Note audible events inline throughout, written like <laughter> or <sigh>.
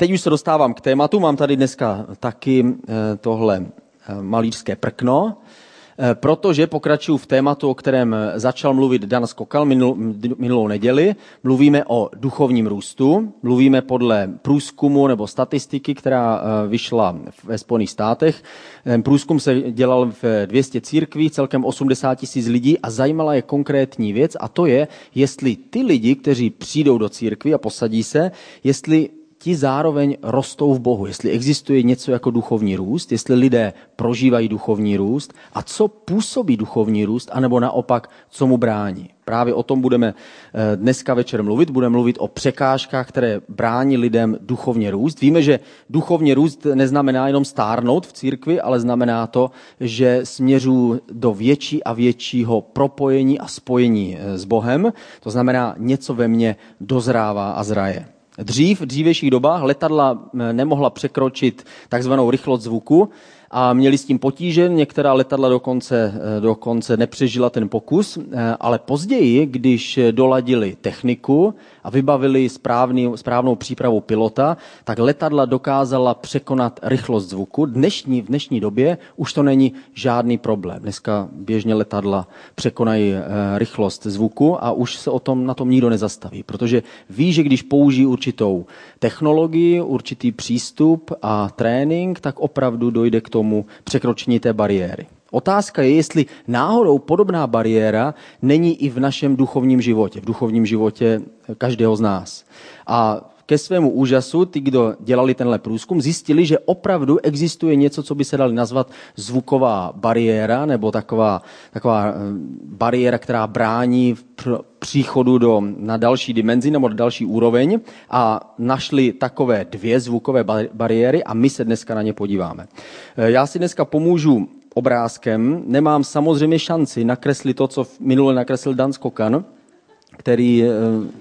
teď už se dostávám k tématu. Mám tady dneska taky eh, tohle eh, malířské prkno, eh, protože pokračuju v tématu, o kterém začal mluvit Dan Skokal minul, minulou neděli. Mluvíme o duchovním růstu, mluvíme podle průzkumu nebo statistiky, která vyšla ve Spojených státech. Ten průzkum se dělal v 200 církví, celkem 80 tisíc lidí a zajímala je konkrétní věc a to je, jestli ty lidi, kteří přijdou do církvy a posadí se, jestli ti zároveň rostou v Bohu, jestli existuje něco jako duchovní růst, jestli lidé prožívají duchovní růst a co působí duchovní růst, anebo naopak, co mu brání. Právě o tom budeme eh, dneska večer mluvit. Budeme mluvit o překážkách, které brání lidem duchovně růst. Víme, že duchovně růst neznamená jenom stárnout v církvi, ale znamená to, že směřu do větší a většího propojení a spojení eh, s Bohem. To znamená, něco ve mně dozrává a zraje. Dřív, v dřívějších dobách, letadla eh, nemohla překročit takzvanou rychlost zvuku, a měli s tím potíže. Některá letadla dokonce, eh, dokonce nepřežila ten pokus, eh, ale později, když doladili techniku a vybavili správný, správnou přípravu pilota, tak letadla dokázala překonat rychlost zvuku. Dnešní, v dnešní době už to není žádný problém. Dneska běžně letadla překonají eh, rychlost zvuku a už se o tom, na tom nikdo nezastaví, protože ví, že když použijí určitou technologii, určitý přístup a trénink, tak opravdu dojde k tomu, tomu překročení té bariéry. Otázka je, jestli náhodou podobná bariéra není i v našem duchovním životě, v duchovním životě každého z nás. A ke svému úžasu, ty, kdo dělali tenhle průzkum, zjistili, že opravdu existuje něco, co by se dalo nazvat zvuková bariéra, nebo taková, taková eh, bariéra, která brání v příchodu do, na další dimenzi nebo na další úroveň a našli takové dvě zvukové bariéry a my se dneska na ně podíváme. Eh, já si dneska pomůžu obrázkem. Nemám samozřejmě šanci nakreslit to, co minule nakreslil Dan Skokan, který eh,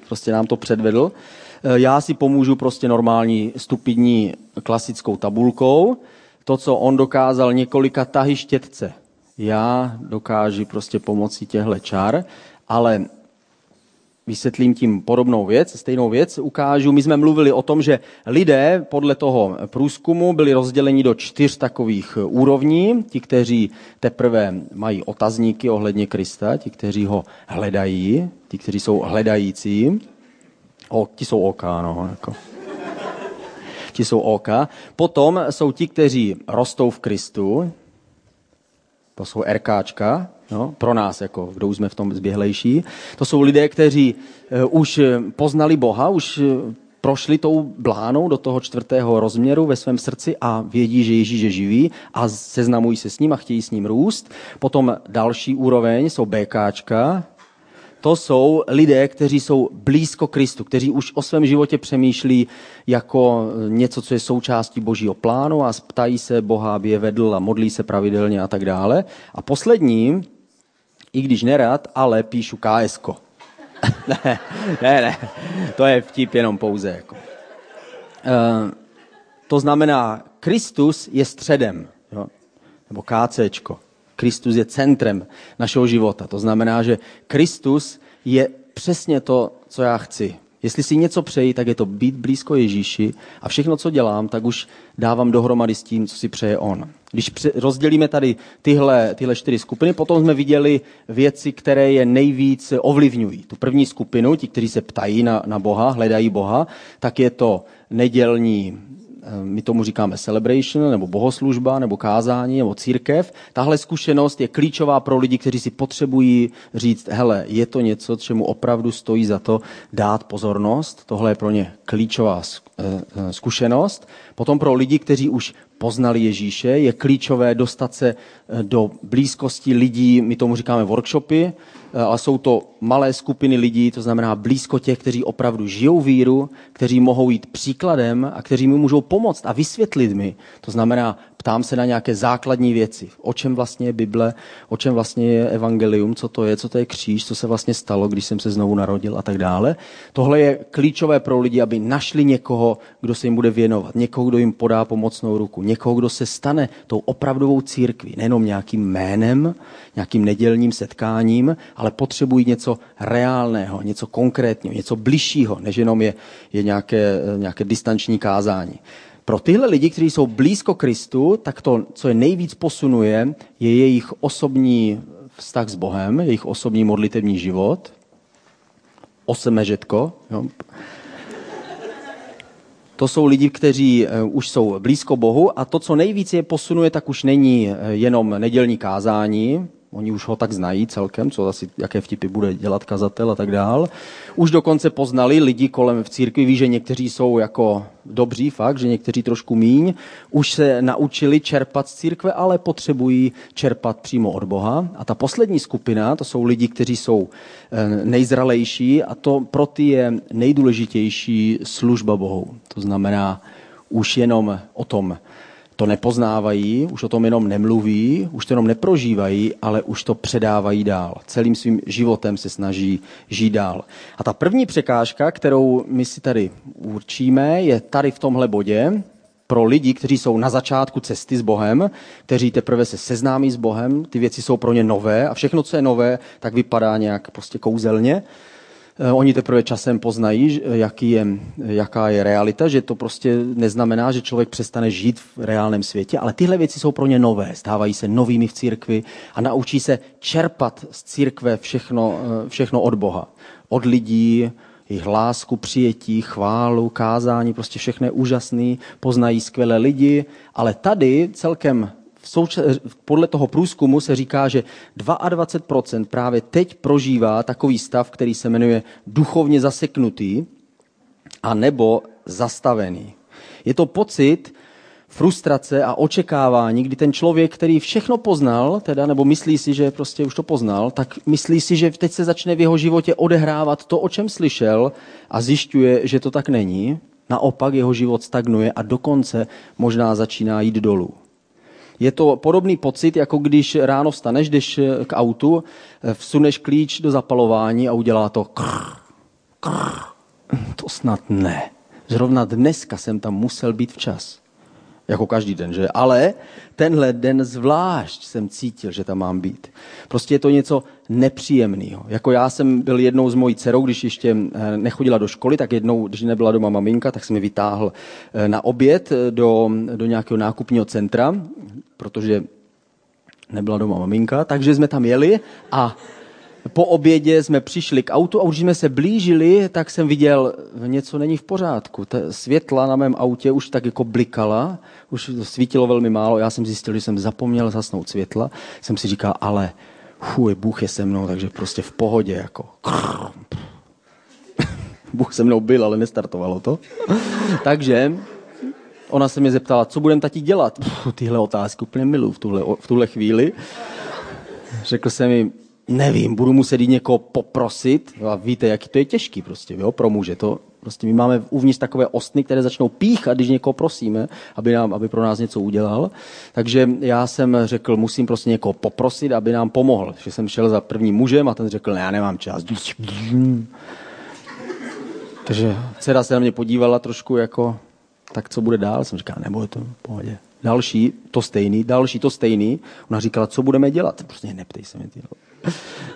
prostě nám to předvedl. Eh, já si pomůžu prostě normální stupidní klasickou tabulkou. To, co on dokázal několika tahy štětce, já dokážu prostě pomocí těchto čar, ale vysvětlím tím podobnou věc, stejnou věc ukážu. My jsme mluvili o tom, že lidé podle toho průzkumu byli rozděleni do čtyř takových úrovní. Ti, kteří teprve mají otazníky ohledně Krista, ti, kteří ho hledají, ti, kteří jsou hledající, O, ti jsou OK, no. Jako. Ti jsou OK. Potom jsou ti, kteří rostou v Kristu. To jsou RKčka, no, pro nás, jako, kdo už jsme v tom zběhlejší. To jsou lidé, kteří uh, už poznali Boha, už uh, prošli tou blánou do toho čtvrtého rozměru ve svém srdci a vědí, že Ježíš je živý a seznamují se s ním a chtějí s ním růst. Potom další úroveň jsou BKčka, to jsou lidé, kteří jsou blízko Kristu, kteří už o svém životě přemýšlí jako něco, co je součástí božího plánu a ptají se Boha, aby je vedl a modlí se pravidelně a tak dále. A poslední, i když nerad, ale píšu KS. <laughs> ne, ne, ne, to je vtip jenom pouze. Jako. Uh, to znamená, Kristus je středem, jo? nebo KCčko. Kristus je centrem našeho života. To znamená, že Kristus je přesně to, co já chci. Jestli si něco přeji, tak je to být blízko Ježíši a všechno, co dělám, tak už dávám dohromady s tím, co si přeje On. Když rozdělíme tady tyhle, tyhle čtyři skupiny, potom jsme viděli věci, které je nejvíc ovlivňují. Tu první skupinu, ti, kteří se ptají na, na Boha, hledají Boha, tak je to nedělní my tomu říkáme celebration, nebo bohoslužba, nebo kázání, nebo církev. Tahle zkušenost je klíčová pro lidi, kteří si potřebují říct, hele, je to něco, čemu opravdu stojí za to dát pozornost. Tohle je pro ně klíčová eh, eh, zkušenost. Potom pro lidi, kteří už poznali Ježíše, je klíčové dostat se do blízkosti lidí, my tomu říkáme workshopy, Eh, ale jsou to malé skupiny lidí, to znamená blízko těch, kteří opravdu žijou víru, kteří mohou jít příkladem a kteří mi můžou pomoct a vysvětlit mi. To znamená ptám se na nějaké základní věci. O čem vlastně je Bible, o čem vlastně je evangelium, co to je, co to je kříž, co se vlastně stalo, když jsem se znovu narodil a tak dále. Tohle je klíčové pro lidi, aby našli někoho, kdo se jim bude věnovat, někoho, kdo jim podá pomocnou ruku, někoho, kdo se stane tou opravdovou církví, nejenom nějakým jménem, nějakým nedělním setkáním, ale potřebují něco reálného, něco konkrétního, něco bližšího, než jenom je, je nějaké, nějaké distanční kázání. Pro tyhle lidi, kteří jsou blízko Kristu, tak to, co je nejvíc posunuje, je jejich osobní vztah s Bohem, jejich osobní modlitevní život, osemežetko. Jo. To jsou lidi, kteří eh, už jsou blízko Bohu a to, co nejvíc je posunuje, tak už není eh, jenom nedělní kázání, Oni už ho tak znají celkem, co asi, jaké vtipy bude dělat kazatel a tak dál. Už dokonce poznali lidi kolem v církvi, ví, že někteří jsou jako dobří fakt, že někteří trošku míň. Už se naučili čerpat z církve, ale potřebují čerpat přímo od Boha. A ta poslední skupina, to jsou lidi, kteří jsou eh, nejzralejší a to pro ty je nejdůležitější služba Bohu. To znamená už jenom o tom to nepoznávají, už o tom jenom nemluví, už to jenom neprožívají, ale už to předávají dál. Celým svým životem se snaží žít dál. A ta první překážka, kterou my si tady určíme, je tady v tomhle bodě, pro lidi, kteří jsou na začátku cesty s Bohem, kteří teprve se seznámí s Bohem, ty věci jsou pro ně nové a všechno, co je nové, tak vypadá nějak prostě kouzelně. Eh, oni teprve časem poznají, jaký je, jaká je realita, že to prostě neznamená, že člověk přestane žít v reálném světě, ale tyhle věci jsou pro ně nové, stávají se novými v církvi a naučí se čerpat z církve všechno, eh, všechno od Boha. Od lidí, jejich lásku, přijetí, chválu, kázání, prostě všechno je úžasný, poznají skvělé lidi, ale tady celkem souča- podle toho průzkumu se říká, že 22% právě teď prožívá takový stav, který se jmenuje duchovně zaseknutý a nebo zastavený. Je to pocit frustrace a očekávání, kdy ten člověk, který všechno poznal, teda, nebo myslí si, že prostě už to poznal, tak myslí si, že teď se začne v jeho životě odehrávat to, o čem slyšel a zjišťuje, že to tak není. Naopak jeho život stagnuje a dokonce možná začíná jít dolů. Je to podobný pocit, jako když ráno vstaneš, jdeš k autu, vsuneš klíč do zapalování a udělá to krr, krr. To snad ne. Zrovna dneska jsem tam musel být včas. Jako každý den, že? Ale tenhle den zvlášť jsem cítil, že tam mám být. Prostě je to něco nepříjemného. Jako já jsem byl jednou s mojí dcerou, když ještě eh, nechodila do školy, tak jednou, když nebyla doma maminka, tak jsem mi vytáhl eh, na oběd do, do nějakého nákupního centra, protože nebyla doma maminka, takže jsme tam jeli a po obědě jsme přišli k autu a už jsme se blížili, tak jsem viděl, něco není v pořádku. Ta světla na mém autě už tak jako blikala, už svítilo velmi málo. Já jsem zjistil, že jsem zapomněl zasnout světla. Jsem si říkal, ale fuj, Bůh je se mnou, takže prostě v pohodě. Jako. <laughs> Bůh se mnou byl, ale nestartovalo to. <laughs> takže ona se mě zeptala, co budem tati dělat. Puh, tyhle otázky úplně miluju v tuhle, v tuhle chvíli. Řekl jsem mi, nevím, budu muset jít někoho poprosit. A víte, jaký to je těžký prostě, jo, pro muže. To, prostě my máme uvnitř takové ostny, které začnou píchat, když někoho prosíme, aby, nám, aby pro nás něco udělal. Takže já jsem řekl, musím prostě někoho poprosit, aby nám pomohl. Že jsem šel za prvním mužem a ten řekl, ne, já nemám čas. Takže dcera se na mě podívala trošku jako, tak co bude dál? Jsem říkal, nebo to v pohodě. Další, to stejný, další, to stejný. Ona říkala, co budeme dělat? Prostě neptej se mi ty.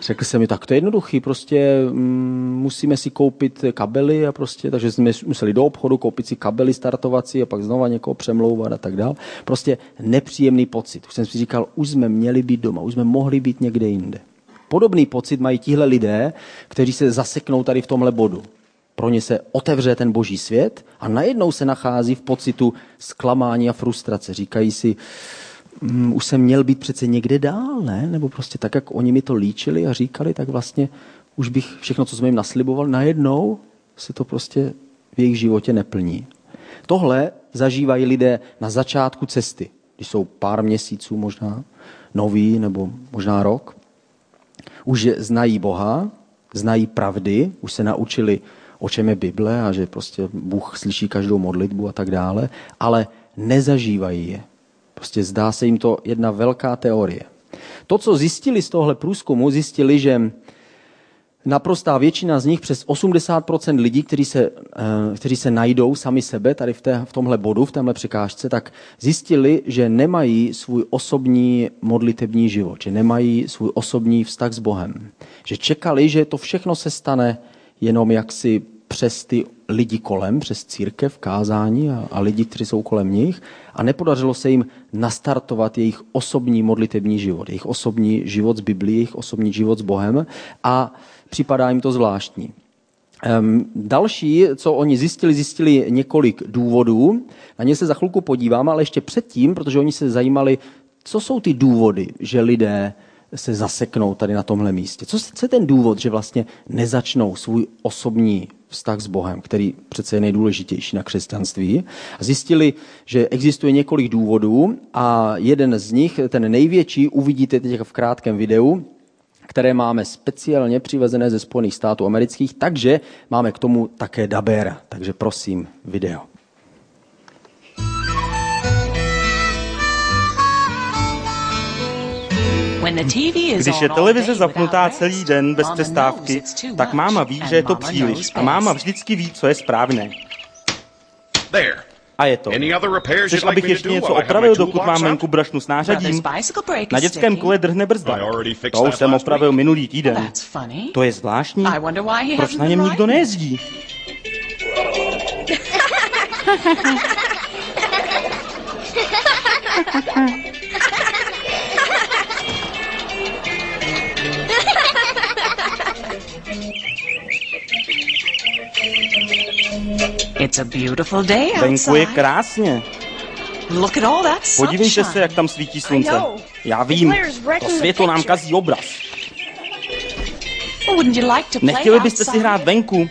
Řekl jsem mi, tak to je jednoduchý, prostě mm, musíme si koupit kabely a prostě, takže jsme museli do obchodu koupit si kabely startovací a pak znova někoho přemlouvat a tak dál. Prostě nepříjemný pocit. Už jsem si říkal, už jsme měli být doma, už jsme mohli být někde jinde. Podobný pocit mají tihle lidé, kteří se zaseknou tady v tomhle bodu. Pro ně se otevře ten boží svět a najednou se nachází v pocitu zklamání a frustrace. Říkají si, um, už jsem měl být přece někde dál, ne? Nebo prostě tak, jak oni mi to líčili a říkali, tak vlastně už bych všechno, co jsme jim nasliboval, najednou se to prostě v jejich životě neplní. Tohle zažívají lidé na začátku cesty, když jsou pár měsíců možná, nový nebo možná rok. Už znají Boha, znají pravdy, už se naučili, o čem je Bible a že prostě Bůh slyší každou modlitbu a tak dále, ale nezažívají je Prostě zdá se jim to jedna velká teorie. To, co zjistili z tohle průzkumu, zjistili, že naprostá většina z nich, přes 80% lidí, kteří se, eh, kteří se najdou sami sebe tady v, té, v tomhle bodu, v téhle překážce, tak zjistili, že nemají svůj osobní modlitební život, že nemají svůj osobní vztah s Bohem. Že čekali, že to všechno se stane jenom jaksi přes ty lidi kolem, přes církev, kázání a, a lidi, kteří jsou kolem nich a nepodařilo se jim nastartovat jejich osobní modlitební život, jejich osobní život s Biblií, jejich osobní život s Bohem a připadá jim to zvláštní. Um, další, co oni zjistili, zjistili několik důvodů. Na ně se za chvilku podíváme, ale ještě předtím, protože oni se zajímali, co jsou ty důvody, že lidé se zaseknou tady na tomhle místě. Co je ten důvod, že vlastně nezačnou svůj osobní vztah s Bohem, který přece je nejdůležitější na křesťanství. Zjistili, že existuje několik důvodů a jeden z nich, ten největší, uvidíte teď v krátkém videu, které máme speciálně přivezené ze Spojených států amerických, takže máme k tomu také dabéra. Takže prosím, video. Když je televize zapnutá celý den bez přestávky, tak máma ví, že je to příliš a máma vždycky ví, co je správné. A je to. Chceš, abych ještě něco opravil, dokud mám venku brašnu s nářadím? Na dětském kole drhne brzda. To už jsem opravil minulý týden. To je zvláštní. Proč na něm nikdo nejezdí? <laughs> It's a beautiful day Venku je krásně. Look at all that Podívejte se, jak tam svítí slunce. Já vím, to světlo nám kazí obraz. Nechtěli byste si hrát venku? Uh,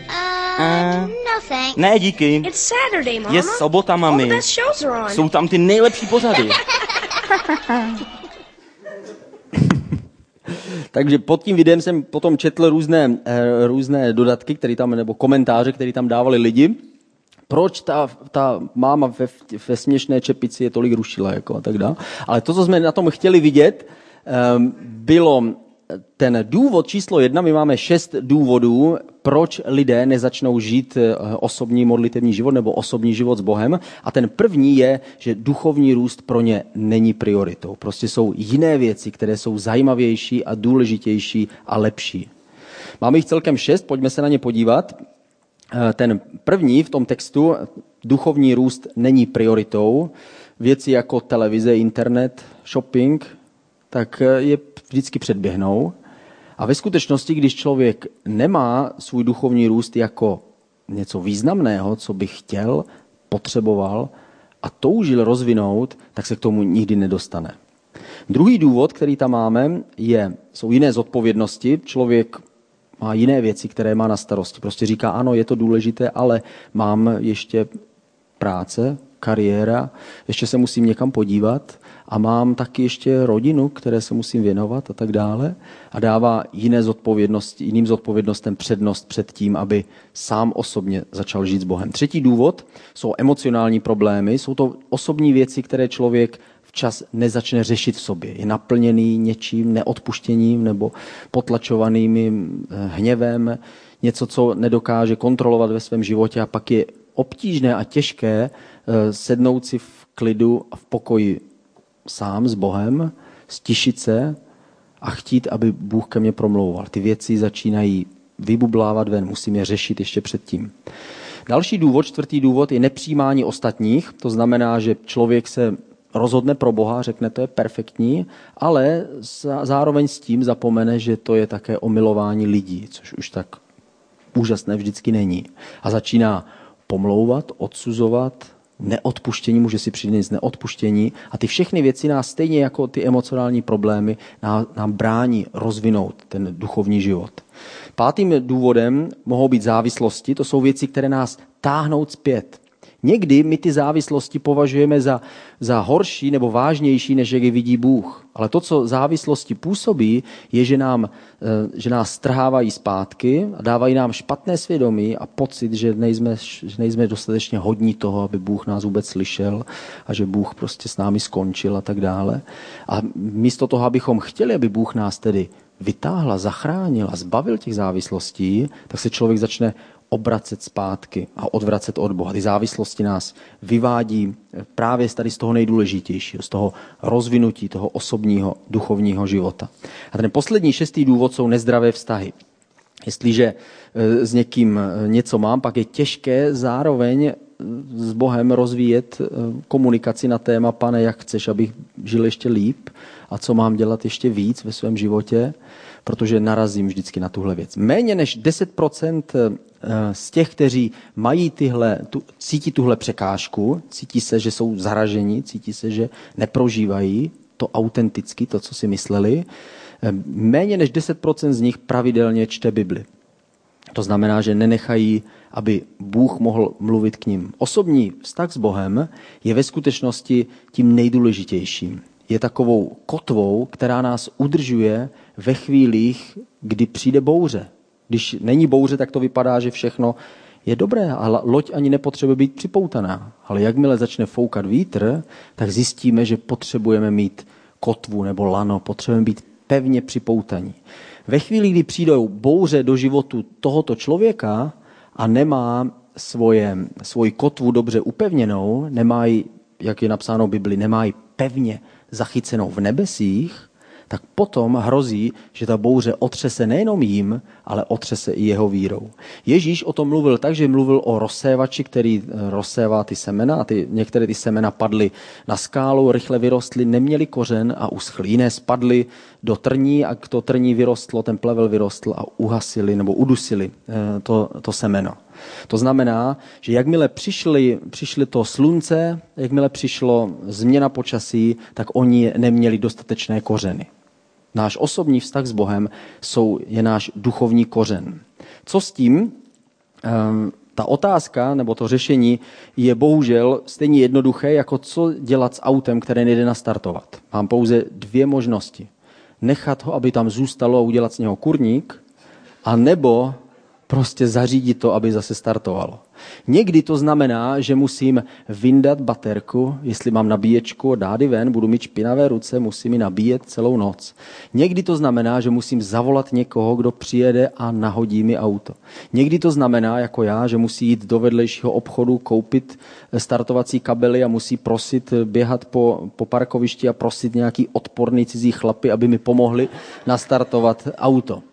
no Ne, díky. Je sobota, mami. Jsou tam ty nejlepší pořady. <laughs> Takže pod tím videem jsem potom četl různé, eh, různé dodatky, které tam, nebo komentáře, které tam dávali lidi. Proč ta, ta máma ve, ve směšné čepici je tolik rušila, jako a tak dále. Ale to, co jsme na tom chtěli vidět, ehm, bylo ten důvod číslo jedna, my máme šest důvodů, proč lidé nezačnou žít eh, osobní modlitevní život nebo osobní život s Bohem. A ten první je, že duchovní růst pro ně není prioritou. Prostě jsou jiné věci, které jsou zajímavější a důležitější a lepší. Máme jich celkem šest, pojďme se na ně podívat. Eh, ten první v tom textu, duchovní růst není prioritou. Věci jako televize, internet, shopping, tak eh, je vždycky předběhnou. A ve skutečnosti, když člověk nemá svůj duchovní růst jako něco významného, co by chtěl, potřeboval a toužil rozvinout, tak se k tomu nikdy nedostane. Druhý důvod, který tam máme, je, jsou jiné zodpovědnosti. Člověk má jiné věci, které má na starosti. Prostě říká, ano, je to důležité, ale mám ještě práce, kariéra, ještě se musím někam podívat a mám taky ještě rodinu, které se musím věnovat a tak dále. A dává jiné zodpovědnosti, jiným zodpovědnostem přednost před tím, aby sám osobně začal žít s Bohem. Třetí důvod jsou emocionální problémy, jsou to osobní věci, které člověk včas nezačne řešit v sobě. Je naplněný něčím, neodpuštěním nebo potlačovaným eh, hněvem, něco, co nedokáže kontrolovat ve svém životě a pak je obtížné a těžké eh, sednout si v klidu a v pokoji sám s Bohem, stišit se a chtít, aby Bůh ke mně promlouval. Ty věci začínají vybublávat ven, musím je řešit ještě předtím. Další důvod, čtvrtý důvod, je nepřijímání ostatních. To znamená, že člověk se rozhodne pro Boha, řekne, to je perfektní, ale zároveň s tím zapomene, že to je také omilování lidí, což už tak úžasné vždycky není. A začíná pomlouvat, odsuzovat, neodpuštění, může si přinést neodpuštění a ty všechny věci nás stejně jako ty emocionální problémy nám, brání rozvinout ten duchovní život. Pátým důvodem mohou být závislosti, to jsou věci, které nás táhnou zpět. Někdy my ty závislosti považujeme za, za horší nebo vážnější, než jak je vidí Bůh. Ale to, co závislosti působí, je, že, nám, eh, že nás strhávají zpátky a dávají nám špatné svědomí a pocit, že nejsme, že nejsme dostatečně hodní toho, aby Bůh nás vůbec slyšel a že Bůh prostě s námi skončil a tak dále. A místo toho, abychom chtěli, aby Bůh nás tedy vytáhl, zachránil a zbavil těch závislostí, tak se člověk začne obracet zpátky a odvracet od Boha. Ty závislosti nás vyvádí právě tady z toho nejdůležitějšího, z toho rozvinutí toho osobního duchovního života. A ten poslední šestý důvod jsou nezdravé vztahy. Jestliže e, s někým e, něco mám, pak je těžké zároveň s Bohem rozvíjet komunikaci na téma, pane, jak chceš, abych žil ještě líp a co mám dělat ještě víc ve svém životě, protože narazím vždycky na tuhle věc. Méně než 10% Eh, z těch, kteří mají tyhle, tu, cítí tuhle překážku, cítí se, že jsou zaraženi, cítí se, že neprožívají to autenticky, to, co si mysleli, eh, méně než 10% z nich pravidelně čte Bibli. To znamená, že nenechají, aby Bůh mohl mluvit k ním. Osobní vztah s Bohem je ve skutečnosti tím nejdůležitějším. Je takovou kotvou, která nás udržuje ve chvílích, kdy přijde bouře, když není bouře, tak to vypadá, že všechno je dobré a loď ani nepotřebuje být připoutaná. Ale jakmile začne foukat vítr, tak zjistíme, že potřebujeme mít kotvu nebo lano, potřebujeme být pevně připoutaní. Ve chvíli, kdy přijdou bouře do životu tohoto člověka a nemá svoje, svoji kotvu dobře upevněnou, nemá ji, jak je napsáno v Bibli, nemá ji pevně zachycenou v nebesích, tak potom hrozí, že ta bouře otřese nejenom jím, ale otřese i jeho vírou. Ježíš o tom mluvil tak, že mluvil o rozsévači, který eh, rozsévá ty semena a ty, některé ty semena padly na skálu, rychle vyrostly, neměly kořen a uschly. Jiné spadly do trní a to trní vyrostlo, ten plevel vyrostl a uhasili nebo udusili eh, to, to semeno. To znamená, že jakmile přišli, přišli to slunce, jakmile přišlo změna počasí, tak oni neměli dostatečné kořeny. Náš osobní vztah s Bohem jsou, je náš duchovní kořen. Co s tím? Ehm, ta otázka nebo to řešení je bohužel stejně jednoduché, jako co dělat s autem, které nejde nastartovat. Mám pouze dvě možnosti. Nechat ho, aby tam zůstalo a udělat z něho kurník, a nebo prostě zařídit to, aby zase startovalo. Někdy to znamená, že musím vyndat baterku, jestli mám nabíječku, dát ji ven, budu mít špinavé ruce, musím ji nabíjet celou noc. Někdy to znamená, že musím zavolat někoho, kdo přijede a nahodí mi auto. Někdy to znamená, jako já, že musí jít do vedlejšího obchodu, koupit startovací kabely a musí prosit, běhat po, po parkovišti a prosit nějaký odporný cizí chlapy, aby mi pomohli nastartovat auto.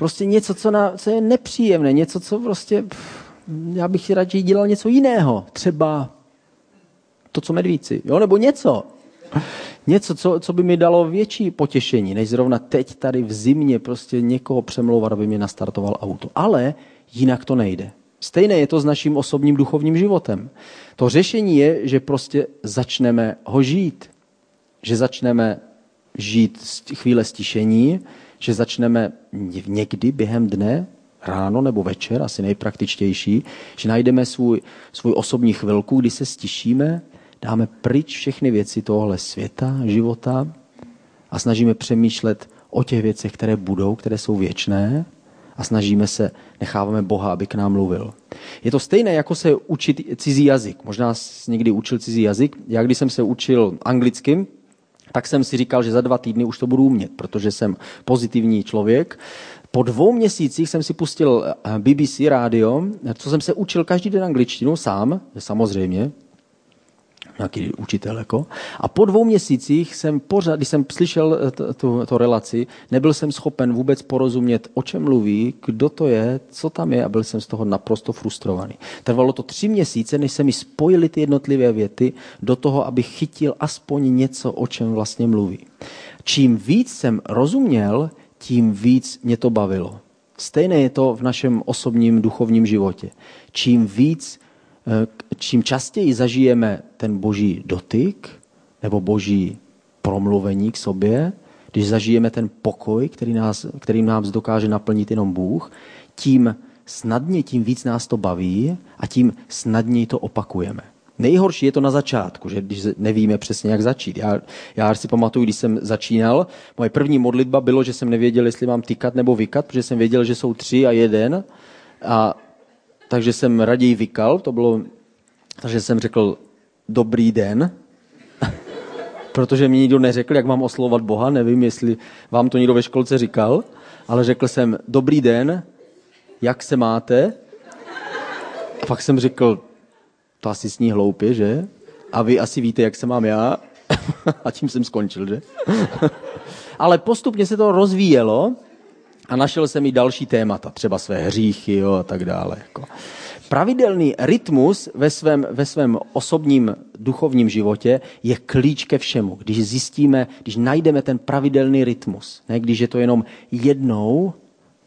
Prostě něco, co, na, co je nepříjemné, něco, co prostě, pff, já bych radši dělal něco jiného. Třeba to, co medvíci, jo, nebo něco. Něco, co, co by mi dalo větší potěšení, než zrovna teď tady v zimě prostě někoho přemlouvat, aby mě nastartoval auto. Ale jinak to nejde. Stejné je to s naším osobním duchovním životem. To řešení je, že prostě začneme ho žít. Že začneme žít chvíle stišení, že začneme někdy během dne, ráno nebo večer, asi nejpraktičtější, že najdeme svůj, svůj osobní chvilku, kdy se stišíme, dáme pryč všechny věci tohle světa, života a snažíme přemýšlet o těch věcech, které budou, které jsou věčné a snažíme se, necháváme Boha, aby k nám mluvil. Je to stejné, jako se učit cizí jazyk. Možná jsi někdy učil cizí jazyk. Já, když jsem se učil anglicky, tak jsem si říkal, že za dva týdny už to budu umět, protože jsem pozitivní člověk. Po dvou měsících jsem si pustil eh, BBC rádio, co jsem se učil každý den angličtinu sám, samozřejmě, nějaký učitel. Jako. A po dvou měsících jsem pořád, když jsem slyšel eh, tu, tu relaci, nebyl jsem schopen vůbec porozumět, o čem mluví, kdo to je, co tam je a byl jsem z toho naprosto frustrovaný. Trvalo to tři měsíce, než se mi spojily ty jednotlivé věty do toho, abych chytil aspoň něco, o čem vlastně mluví. Čím víc jsem rozuměl, tím víc mě to bavilo. Stejné je to v našem osobním duchovním životě. Čím víc čím častěji zažijeme ten boží dotyk nebo boží promluvení k sobě, když zažijeme ten pokoj, který nás, kterým nás dokáže naplnit jenom Bůh, tím snadně tím víc nás to baví a tím snadněji to opakujeme. Nejhorší je to na začátku, že když nevíme přesně, jak začít. Já, já si pamatuju, když jsem začínal, moje první modlitba bylo, že jsem nevěděl, jestli mám tykat nebo vykat, protože jsem věděl, že jsou tři a jeden. A, takže jsem raději vykal, to bylo, takže jsem řekl dobrý den, <laughs> protože mi nikdo neřekl, jak mám oslovat Boha, nevím, jestli vám to někdo ve školce říkal, ale řekl jsem dobrý den, jak se máte? A pak jsem řekl, to asi sní hloupě, že? A vy asi víte, jak se mám já. <laughs> a tím jsem skončil, že? <laughs> Ale postupně se to rozvíjelo a našel jsem i další témata, třeba své hříchy jo, a tak dále. Jako. Pravidelný rytmus ve svém, ve svém osobním duchovním životě je klíč ke všemu. Když zjistíme, když najdeme ten pravidelný rytmus, ne když je to jenom jednou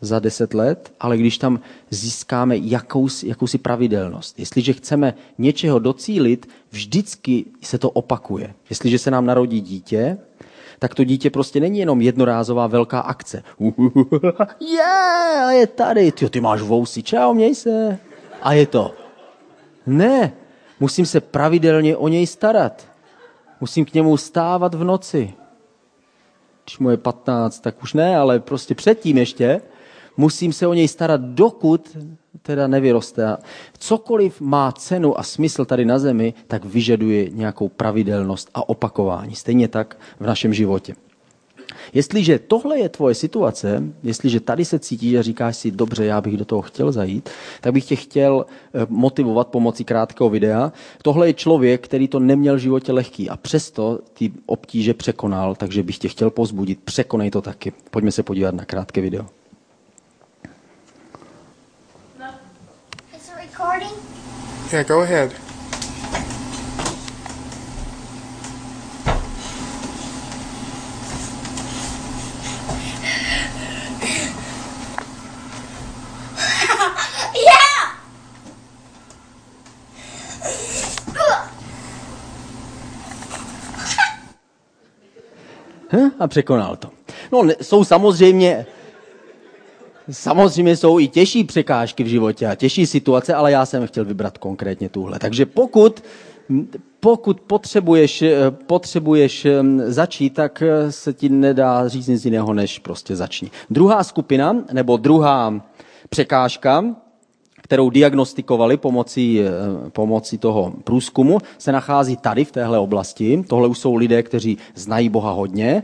za deset let, ale když tam získáme jakousi, jakousi pravidelnost. Jestliže chceme něčeho docílit, vždycky se to opakuje. Jestliže se nám narodí dítě, tak to dítě prostě není jenom jednorázová velká akce. Je, <laughs> yeah, je tady. Ty, ty máš vousy, čau, měj se. A je to. Ne, musím se pravidelně o něj starat. Musím k němu stávat v noci. Když mu je 15, tak už ne, ale prostě předtím ještě musím se o něj starat, dokud teda nevyroste. cokoliv má cenu a smysl tady na zemi, tak vyžaduje nějakou pravidelnost a opakování. Stejně tak v našem životě. Jestliže tohle je tvoje situace, jestliže tady se cítíš a říkáš si, dobře, já bych do toho chtěl zajít, tak bych tě chtěl eh, motivovat pomocí krátkého videa. Tohle je člověk, který to neměl v životě lehký a přesto ty obtíže překonal, takže bych tě chtěl pozbudit. Překonej to taky. Pojďme se podívat na krátké video. Yeah, go ahead. <laughs> yeah! A překonal to. No, jsou samozřejmě Samozřejmě jsou i těžší překážky v životě a těžší situace, ale já jsem chtěl vybrat konkrétně tuhle. Takže pokud, pokud potřebuješ, eh, potřebuješ hm, začít, tak eh, se ti nedá říct nic jiného, než prostě začni. Druhá skupina, nebo druhá překážka, kterou diagnostikovali pomocí, eh, pomocí toho průzkumu, se nachází tady v téhle oblasti. Tohle už jsou lidé, kteří znají Boha hodně.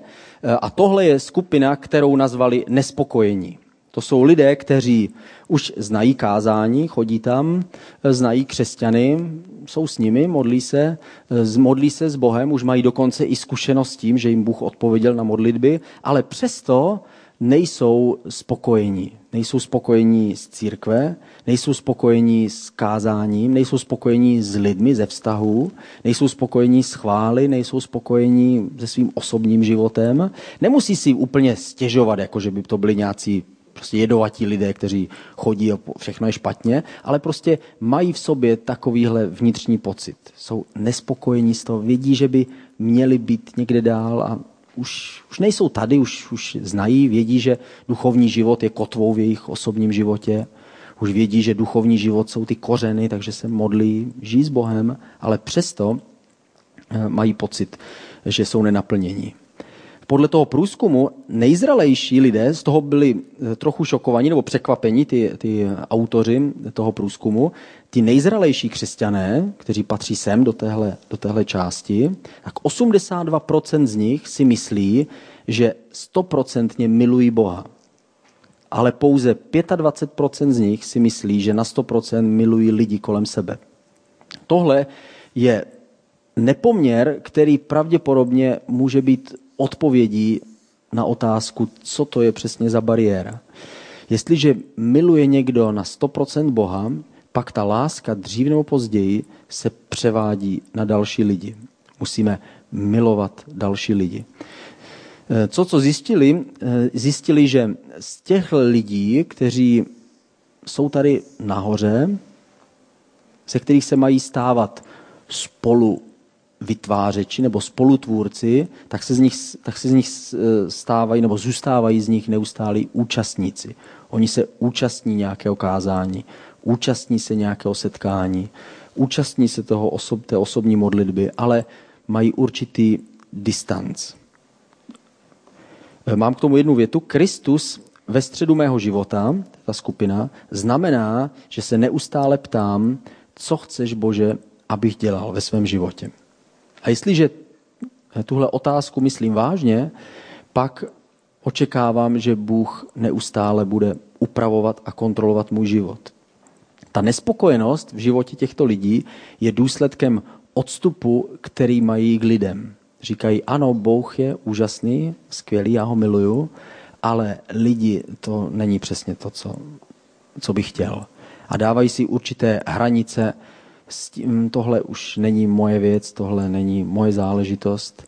A tohle je skupina, kterou nazvali nespokojení. To jsou lidé, kteří už znají kázání, chodí tam, znají křesťany, jsou s nimi, modlí se, modlí se s Bohem, už mají dokonce i zkušenost s tím, že jim Bůh odpověděl na modlitby, ale přesto nejsou spokojení. Nejsou spokojení s církve, nejsou spokojení s kázáním, nejsou spokojení s lidmi ze vztahu, nejsou spokojení s chvály, nejsou spokojení se svým osobním životem. Nemusí si úplně stěžovat, jako že by to byli nějací prostě jedovatí lidé, kteří chodí a všechno je špatně, ale prostě mají v sobě takovýhle vnitřní pocit. Jsou nespokojení z toho, vědí, že by měli být někde dál a už, už nejsou tady, už, už znají, vědí, že duchovní život je kotvou v jejich osobním životě, už vědí, že duchovní život jsou ty kořeny, takže se modlí, žijí s Bohem, ale přesto eh, mají pocit, že jsou nenaplnění podle toho průzkumu nejzralejší lidé z toho byli eh, trochu šokovaní nebo překvapení, ty, ty autoři toho průzkumu, ty nejzralejší křesťané, kteří patří sem do téhle, do téhle části, tak 82% z nich si myslí, že 100% milují Boha. Ale pouze 25% z nich si myslí, že na 100% milují lidi kolem sebe. Tohle je nepoměr, který pravděpodobně může být odpovědí na otázku, co to je přesně za bariéra. Jestliže miluje někdo na 100% Boha, pak ta láska dřív nebo později se převádí na další lidi. Musíme milovat další lidi. Eh, co, co zjistili? Eh, zjistili, že z těch lidí, kteří jsou tady nahoře, se kterých se mají stávat spolu vytvářeči nebo spolutvůrci, tak se z nich, tak se z nich stávají nebo zůstávají z nich neustálí účastníci. Oni se účastní nějakého kázání, účastní se nějakého setkání, účastní se toho osob, té osobní modlitby, ale mají určitý distanc. Mám k tomu jednu větu. Kristus ve středu mého života, ta skupina, znamená, že se neustále ptám, co chceš, Bože, abych dělal ve svém životě. A jestliže tuhle otázku myslím vážně, pak očekávám, že Bůh neustále bude upravovat a kontrolovat můj život. Ta nespokojenost v životě těchto lidí je důsledkem odstupu, který mají k lidem. Říkají, ano, Bůh je úžasný, skvělý, já ho miluju, ale lidi to není přesně to, co, co bych chtěl. A dávají si určité hranice, s tím, tohle už není moje věc, tohle není moje záležitost.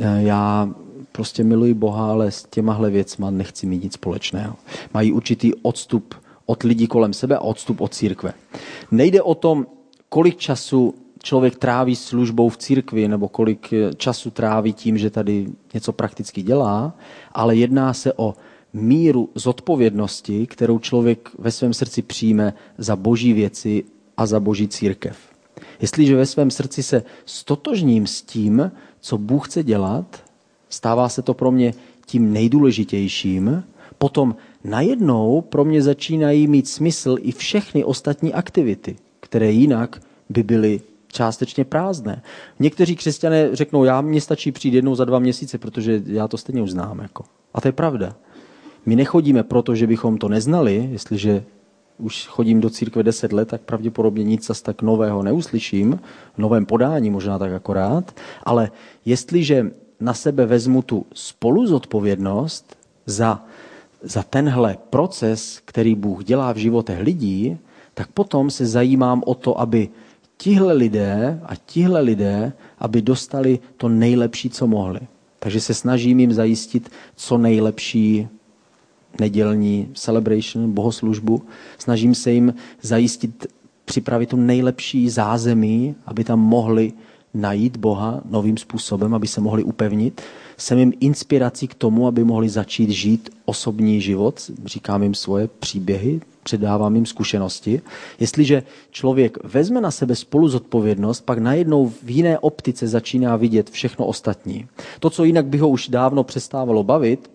E, já prostě miluji Boha, ale s těmahle věcma nechci mít nic společného. Mají určitý odstup od lidí kolem sebe a odstup od církve. Nejde o tom, kolik času člověk tráví službou v církvi nebo kolik času tráví tím, že tady něco prakticky dělá, ale jedná se o míru zodpovědnosti, kterou člověk ve svém srdci přijme za boží věci a za boží církev. Jestliže ve svém srdci se stotožním s tím, co Bůh chce dělat, stává se to pro mě tím nejdůležitějším, potom najednou pro mě začínají mít smysl i všechny ostatní aktivity, které jinak by byly částečně prázdné. Někteří křesťané řeknou, já mě stačí přijít jednou za dva měsíce, protože já to stejně už znám. Jako. A to je pravda. My nechodíme proto, že bychom to neznali, jestliže už chodím do církve deset let, tak pravděpodobně nic zas tak nového neuslyším, v novém podání možná tak akorát, ale jestliže na sebe vezmu tu spoluzodpovědnost za, za tenhle proces, který Bůh dělá v životech lidí, tak potom se zajímám o to, aby tihle lidé a tihle lidé, aby dostali to nejlepší, co mohli. Takže se snažím jim zajistit co nejlepší nedělní celebration, bohoslužbu. Snažím se jim zajistit, připravit tu nejlepší zázemí, aby tam mohli najít Boha novým způsobem, aby se mohli upevnit. Jsem jim inspirací k tomu, aby mohli začít žít osobní život. Říkám jim svoje příběhy, předávám jim zkušenosti. Jestliže člověk vezme na sebe spolu zodpovědnost, pak najednou v jiné optice začíná vidět všechno ostatní. To, co jinak by ho už dávno přestávalo bavit,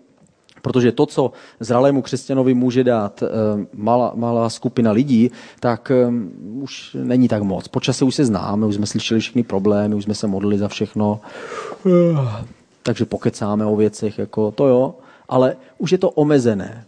Protože to, co zralému křesťanovi může dát eh, malá, malá skupina lidí, tak eh, už není tak moc. Po čase už se známe, už jsme slyšeli všechny problémy, už jsme se modlili za všechno. Takže pokecáme o věcech, jako to jo, ale už je to omezené.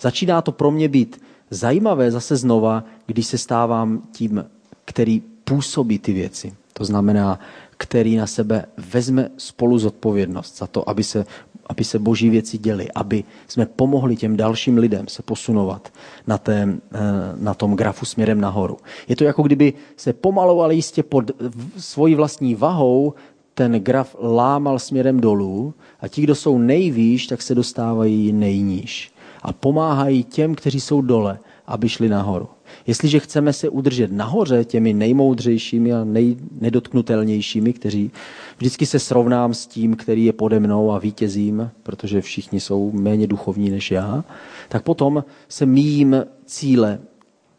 Začíná to pro mě být zajímavé zase znova, když se stávám tím, který působí ty věci. To znamená, který na sebe vezme spolu zodpovědnost za to, aby se aby se boží věci děly, aby jsme pomohli těm dalším lidem se posunovat na, té, eh, na tom grafu směrem nahoru. Je to jako kdyby se pomalu, ale jistě pod svojí vlastní vahou ten graf lámal směrem dolů a ti, kdo jsou nejvýš, tak se dostávají nejníž. A pomáhají těm, kteří jsou dole, aby šli nahoru. Jestliže chceme se udržet nahoře těmi nejmoudřejšími a nejnedotknutelnějšími, kteří vždycky se srovnám s tím, který je pode mnou a vítězím, protože všichni jsou méně duchovní než já, tak potom se míjím cíle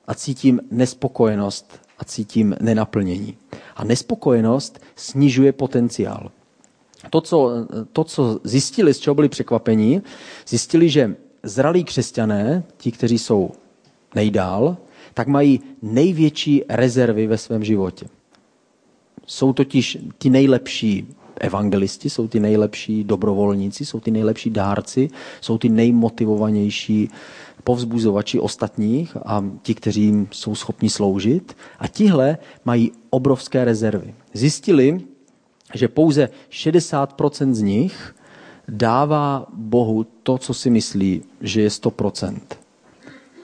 a cítím nespokojenost a cítím nenaplnění. A nespokojenost snižuje potenciál. To co, to, co zjistili, z čeho byli překvapení, zjistili, že zralí křesťané, ti, kteří jsou nejdál, tak mají největší rezervy ve svém životě. Jsou totiž ti nejlepší evangelisti, jsou ty nejlepší dobrovolníci, jsou ty nejlepší dárci, jsou ty nejmotivovanější povzbuzovači ostatních a ti, kteří jim jsou schopni sloužit. A tihle mají obrovské rezervy. Zjistili, že pouze 60% z nich dává Bohu to, co si myslí, že je 100%.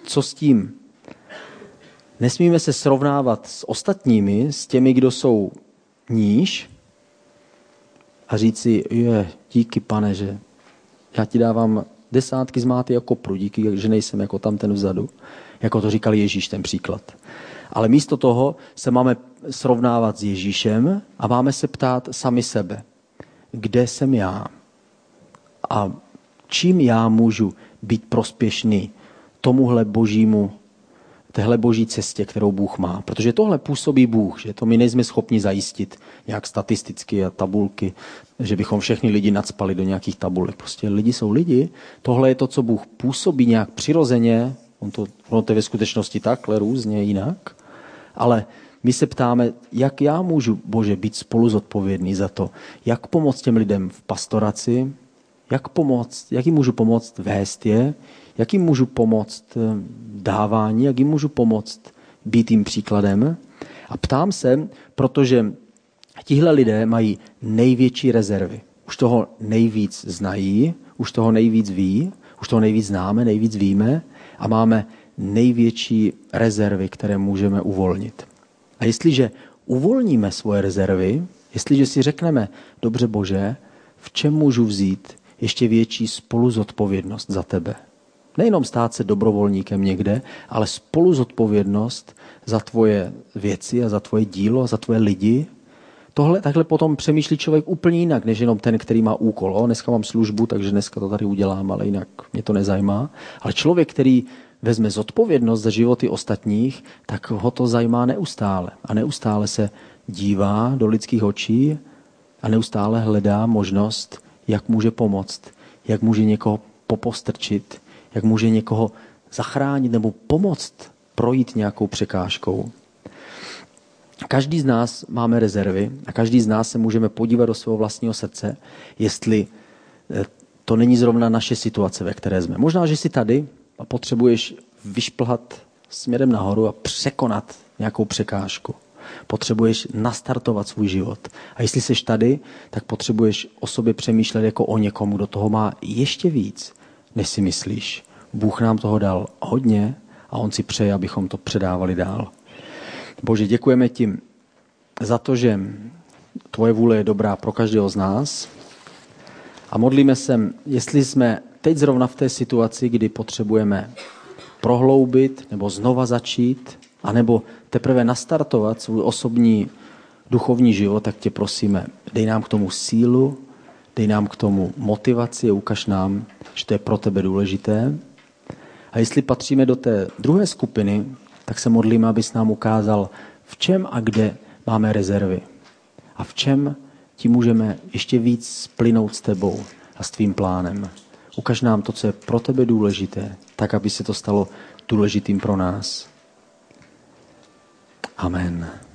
Co s tím? Nesmíme se srovnávat s ostatními, s těmi, kdo jsou níž a říct si, je, díky pane, že já ti dávám desátky z máty jako kopru, díky, že nejsem jako tam ten vzadu. Jako to říkal Ježíš, ten příklad. Ale místo toho se máme srovnávat s Ježíšem a máme se ptát sami sebe, kde jsem já a čím já můžu být prospěšný tomuhle božímu, téhle boží cestě, kterou Bůh má. Protože tohle působí Bůh, že to my nejsme schopni zajistit nějak statisticky a tabulky, že bychom všechny lidi nadspali do nějakých tabulek. Prostě lidi jsou lidi. Tohle je to, co Bůh působí nějak přirozeně. On to, ono to je ve skutečnosti takhle různě jinak. Ale my se ptáme, jak já můžu, Bože, být spolu zodpovědný za to, jak pomoct těm lidem v pastoraci, jak pomoct, jak jim můžu pomoct vést je, jak jim můžu pomoct eh, dávání, jak jim můžu pomoct být jim příkladem. A ptám se, protože tihle lidé mají největší rezervy. Už toho nejvíc znají, už toho nejvíc ví, už toho nejvíc známe, nejvíc víme a máme největší rezervy, které můžeme uvolnit. A jestliže uvolníme svoje rezervy, jestliže si řekneme, dobře Bože, v čem můžu vzít ještě větší spoluzodpovědnost za tebe. Nejenom stát se dobrovolníkem někde, ale spoluzodpovědnost za tvoje věci a za tvoje dílo, za tvoje lidi. Tohle takhle potom přemýšlí člověk úplně jinak, než jenom ten, který má úkol. O, dneska mám službu, takže dneska to tady udělám, ale jinak mě to nezajímá. Ale člověk, který vezme zodpovědnost za životy ostatních, tak ho to zajímá neustále. A neustále se dívá do lidských očí a neustále hledá možnost, jak může pomoct, jak může někoho popostrčit, jak může někoho zachránit nebo pomoct projít nějakou překážkou. Každý z nás máme rezervy a každý z nás se můžeme podívat do svého vlastního srdce, jestli eh, to není zrovna naše situace, ve které jsme. Možná, že jsi tady a potřebuješ vyšplhat směrem nahoru a překonat nějakou překážku. Potřebuješ nastartovat svůj život. A jestli jsi tady, tak potřebuješ o sobě přemýšlet jako o někomu, kdo toho má ještě víc, než si myslíš. Bůh nám toho dal hodně a On si přeje, abychom to předávali dál. Bože, děkujeme ti za to, že tvoje vůle je dobrá pro každého z nás a modlíme se, jestli jsme teď zrovna v té situaci, kdy potřebujeme prohloubit nebo znova začít, anebo teprve nastartovat svůj osobní duchovní život, tak tě prosíme, dej nám k tomu sílu, dej nám k tomu motivaci ukaž nám, že to je pro tebe důležité. A jestli patříme do té druhé skupiny, tak se modlíme, abys nám ukázal, v čem a kde máme rezervy. A v čem ti můžeme ještě víc splynout s tebou a s tvým plánem. Ukaž nám to, co je pro tebe důležité, tak, aby se to stalo důležitým pro nás. Amen.